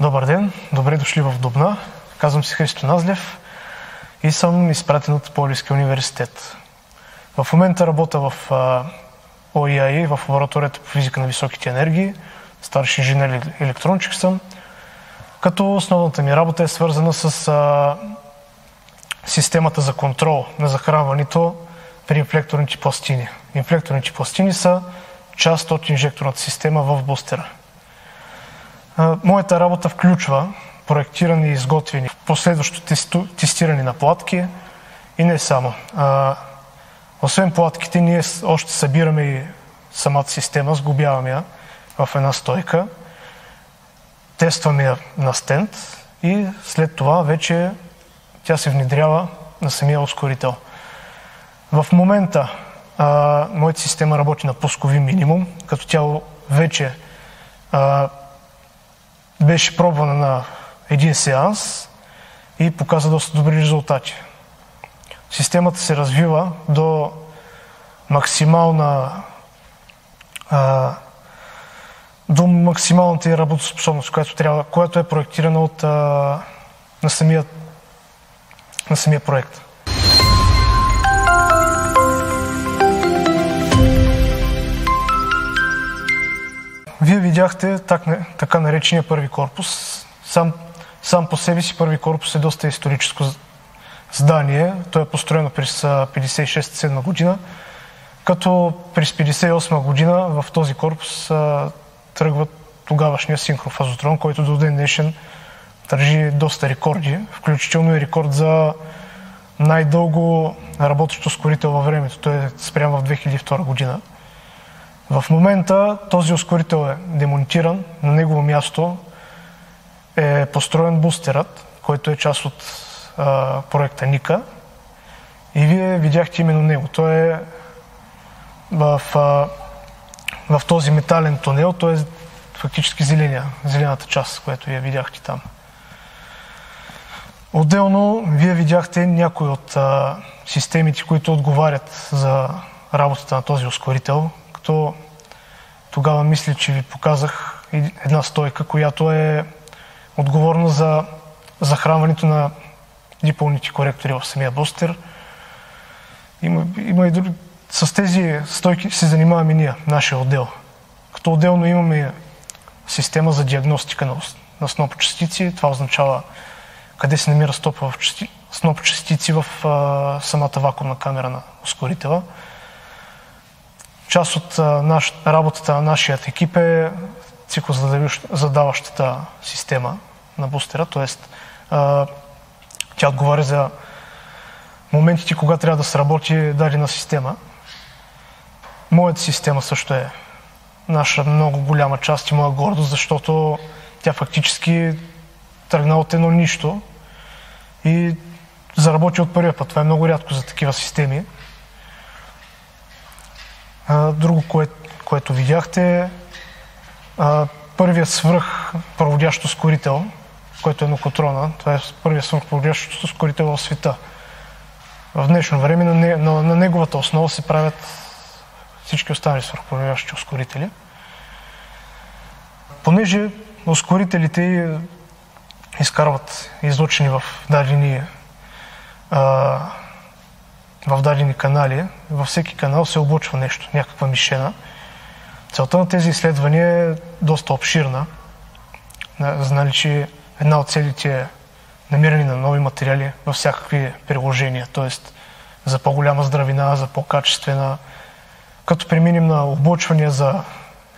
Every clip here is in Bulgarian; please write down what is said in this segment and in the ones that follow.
Добър ден, добре дошли в Дубна. Казвам се Христо Назлев и съм изпратен от Полийския университет. В момента работя в ОИАИ, в лабораторията по физика на високите енергии. Старши инженер електрончик съм. Като основната ми работа е свързана с а, системата за контрол на захранването при инфлекторните пластини. Инфлекторните пластини са част от инжекторната система в бустера. Моята работа включва проектиране и изготвяне, последващо тестиране на платки и не само. Освен платките, ние още събираме и самата система, сгубяваме я в една стойка, тестваме я на стенд и след това вече тя се внедрява на самия ускорител. В момента а, моята система работи на пускови минимум, като тя вече а, беше пробвана на един сеанс и показа доста добри резултати. Системата се развива до максимална а, до максималната работоспособност, която, трябва, която е проектирана от, а, на, самия, на самия проект. Вие видяхте так, така наречения първи корпус. Сам, сам по себе си първи корпус е доста историческо здание. То е построено през 56-7 година, като през 58 година в този корпус а, тръгва тогавашния синхров азотрон, който до ден днешен държи доста рекорди, включително и рекорд за най-дълго работещ ускорител във времето. Той е спрямо в 2002 година. В момента този ускорител е демонтиран, на негово място е построен бустерът, който е част от а, проекта Ника. И вие видяхте именно него. Той е в, а, в този метален тунел, той е фактически зеления, зелената част, която вие видяхте там. Отделно, вие видяхте някои от а, системите, които отговарят за работата на този ускорител, като тогава мисля, че ви показах една стойка, която е отговорна за захранването на диполните коректори в самия бустер. Има, има и други. С тези стойки се занимаваме ние, нашия отдел. Като отделно имаме система за диагностика на, на сноп частици. Това означава къде се намира стопа в части, сноп частици в а, самата вакуумна камера на ускорителя. Част от наш, работата на нашия екип е циклозадаващата система на бустера, т.е. тя отговаря за моментите, кога трябва да сработи дадена система. Моята система също е наша много голяма част и моя гордост, защото тя фактически тръгна от едно нищо и заработи от първия път. Това е много рядко за такива системи. Друго, кое, което видяхте, първият свръх проводящ ускорител, който е нокотрона. Това е първият свръх проводящ ускорител в света. В днешно време на, не, на, на неговата основа се правят всички останали свръхпроводящи ускорители. Понеже ускорителите изкарват излучени в дадени а, в дадени канали, във всеки канал се облучва нещо, някаква мишена. Целта на тези изследвания е доста обширна. Знали, че една от целите е намиране на нови материали във всякакви приложения, т.е. за по-голяма здравина, за по-качествена, като преминем на облучвания за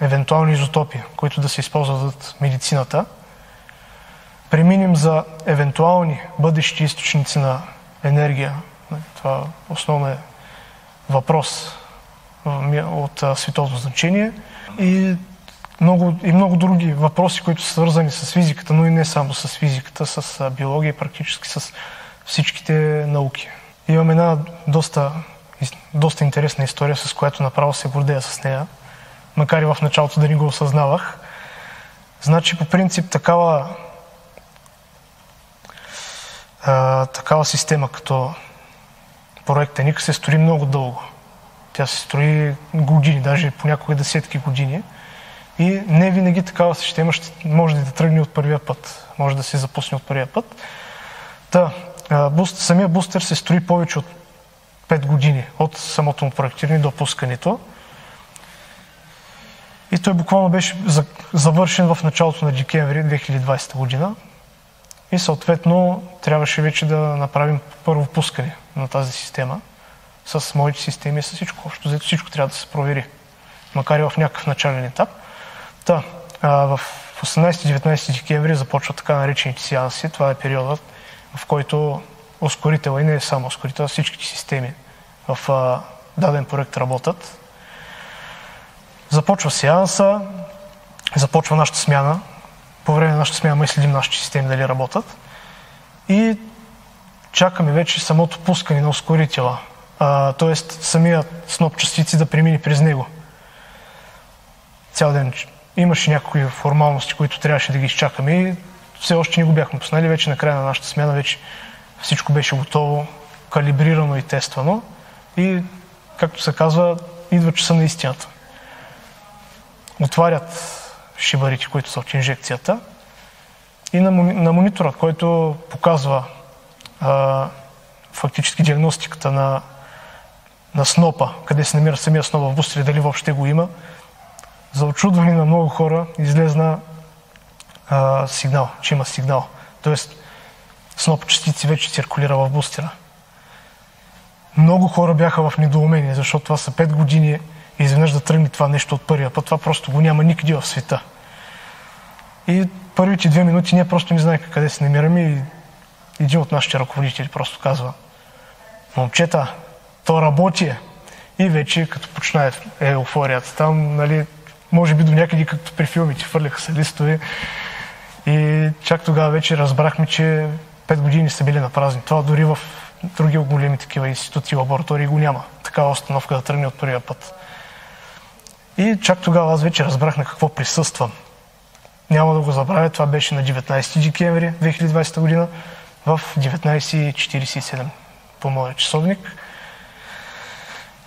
евентуални изотопи, които да се използват в медицината, преминем за евентуални бъдещи източници на енергия, това основно е въпрос от световно значение. И много, и много други въпроси, които са свързани с физиката, но и не само с физиката, с биология практически с всичките науки. Имам една доста, доста интересна история, с която направо се гордея с нея, макар и в началото да не го осъзнавах. Значи, по принцип, такава, а, такава система като проекта НИК се строи много дълго. Тя се строи години, даже понякога десетки години. И не винаги такава система ще може да тръгне от първия път. Може да се запусне от първия път. Та, буст, самия бустер се строи повече от 5 години от самото му проектиране до пускането. И той буквално беше завършен в началото на декември 2020 година. И съответно трябваше вече да направим първо пускане на тази система с моите системи с всичко. Общо взето всичко трябва да се провери, макар и в някакъв начален етап. Та, в 18-19 декември започва така наречените сеанси. Това е периодът, в който ускорител и не е само ускорител, всичките системи в даден проект работят. Започва сеанса, започва нашата смяна. По време на нашата смяна мы следим нашите системи дали работят. И чакаме вече самото пускане на ускорителя, т.е. самият сноп частици да премине през него. Цял ден имаше някои формалности, които трябваше да ги изчакаме и все още не го бяхме пуснали. Вече на края на нашата смяна вече всичко беше готово, калибрирано и тествано. И, както се казва, идва часа на истината. Отварят шибарите, които са от инжекцията и на, на мониторът, който показва а, фактически диагностиката на, на снопа, къде се намира самия сноп в бустери, дали въобще го има, за очудване на много хора излезна а, сигнал, че има сигнал. Тоест, сноп частици вече циркулира в бустера. Много хора бяха в недоумение, защото това са 5 години и изведнъж да тръгне това нещо от първия път. Това просто го няма никъде в света. И първите две минути ние просто не знаеха къде се намираме и един от нашите ръководители просто казва момчета, то работи. И вече като почна еуфорията там, нали, може би до някъде както при филмите, хвърляха се листове. И чак тогава вече разбрахме, че 5 години са били на празни. Това дори в други големи такива институти лаборатории го няма. Такава установка да тръгне от първия път. И чак тогава аз вече разбрах на какво присъствам. Няма да го забравя, това беше на 19 декември 2020 година в 19.47 по моя часовник.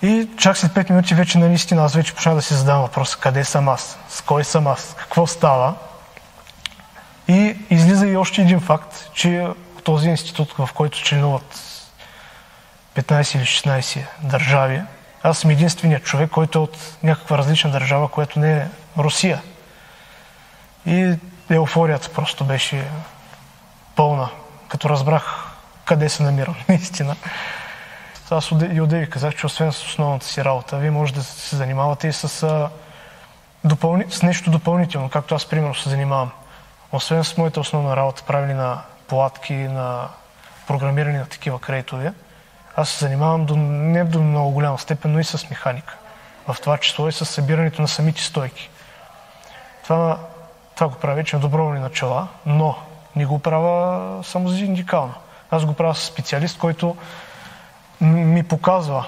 И чак след 5 минути вече наистина аз вече почнах да си задавам въпроса къде съм аз, с кой съм аз, какво става. И излиза и още един факт, че този институт, в който членуват 15 или 16 държави, аз съм единственият човек, който е от някаква различна държава, която не е Русия. И еуфорията просто беше пълна, като разбрах къде се намирам, наистина. Аз и отдеви казах, че освен с основната си работа, вие може да се занимавате и с, допълни... с нещо допълнително, както аз примерно се занимавам. Освен с моята основна работа, правили на платки, на програмиране на такива кредитови, аз се занимавам до, не до много голяма степен, но и с механика. В това число и с събирането на самите стойки. Това, това го правя вече на доброволни начала, но не го правя само за индикално. Аз го правя с специалист, който ми показва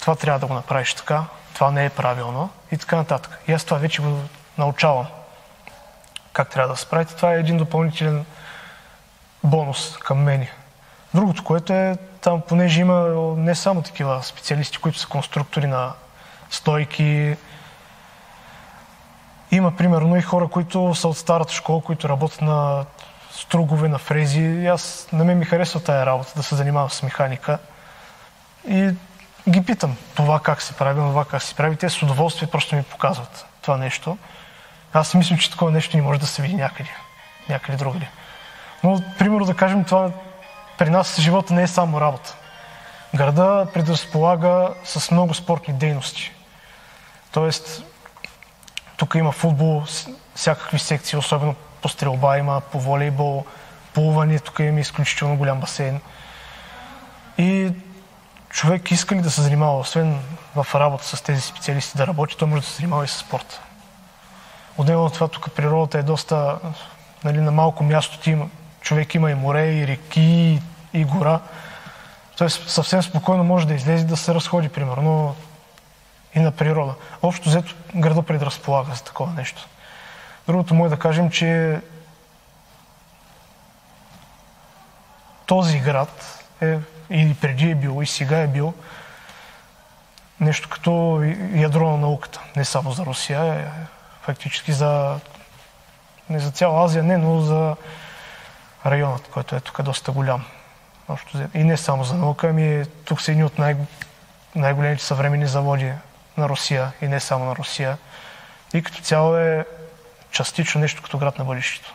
това трябва да го направиш така, това не е правилно и така нататък. И аз това вече го научавам. Как трябва да се правите. Това е един допълнителен бонус към мене. Другото, което е там, понеже има не само такива специалисти, които са конструктори на стойки, има примерно и хора, които са от старата школа, които работят на стругове, на фрези. И аз, на мен ми харесва тая работа, да се занимавам с механика. И ги питам това как се прави, това как се прави. Те с удоволствие просто ми показват това нещо. Аз мисля, че такова нещо не може да се види някъде. Някъде другаде. Но, примерно, да кажем, това при нас живота не е само работа. Града предразполага с много спортни дейности. Тоест, тук има футбол, всякакви секции, особено по стрелба има, по волейбол, плуване, тук има изключително голям басейн. И човек иска ли да се занимава, освен в работа с тези специалисти да работи, той може да се занимава и с спорта. Отделно от това тук природата е доста, нали, на малко място ти има, човек има и море, и реки, и гора. Тоест съвсем спокойно може да излезе да се разходи, примерно, и на природа. Общо взето града предразполага за такова нещо. Другото му е да кажем, че този град е, или преди е бил, и сега е бил нещо като ядро на науката. Не само за Русия, е фактически за, не за цяла Азия, не, но за районът, който е тук доста голям. И не само за наука, ами тук са едни от най- най-големите съвременни заводи на Русия и не само на Русия. И като цяло е частично нещо като град на бъдещето.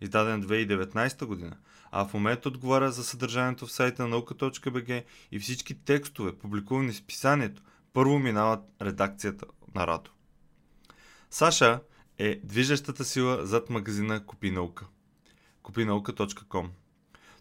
издаден 2019 година, а в момента отговаря за съдържанието в сайта на наука.бг и всички текстове, публикувани в писанието, първо минават редакцията на Радо. Саша е движещата сила зад магазина Купи наука. Купинаука.com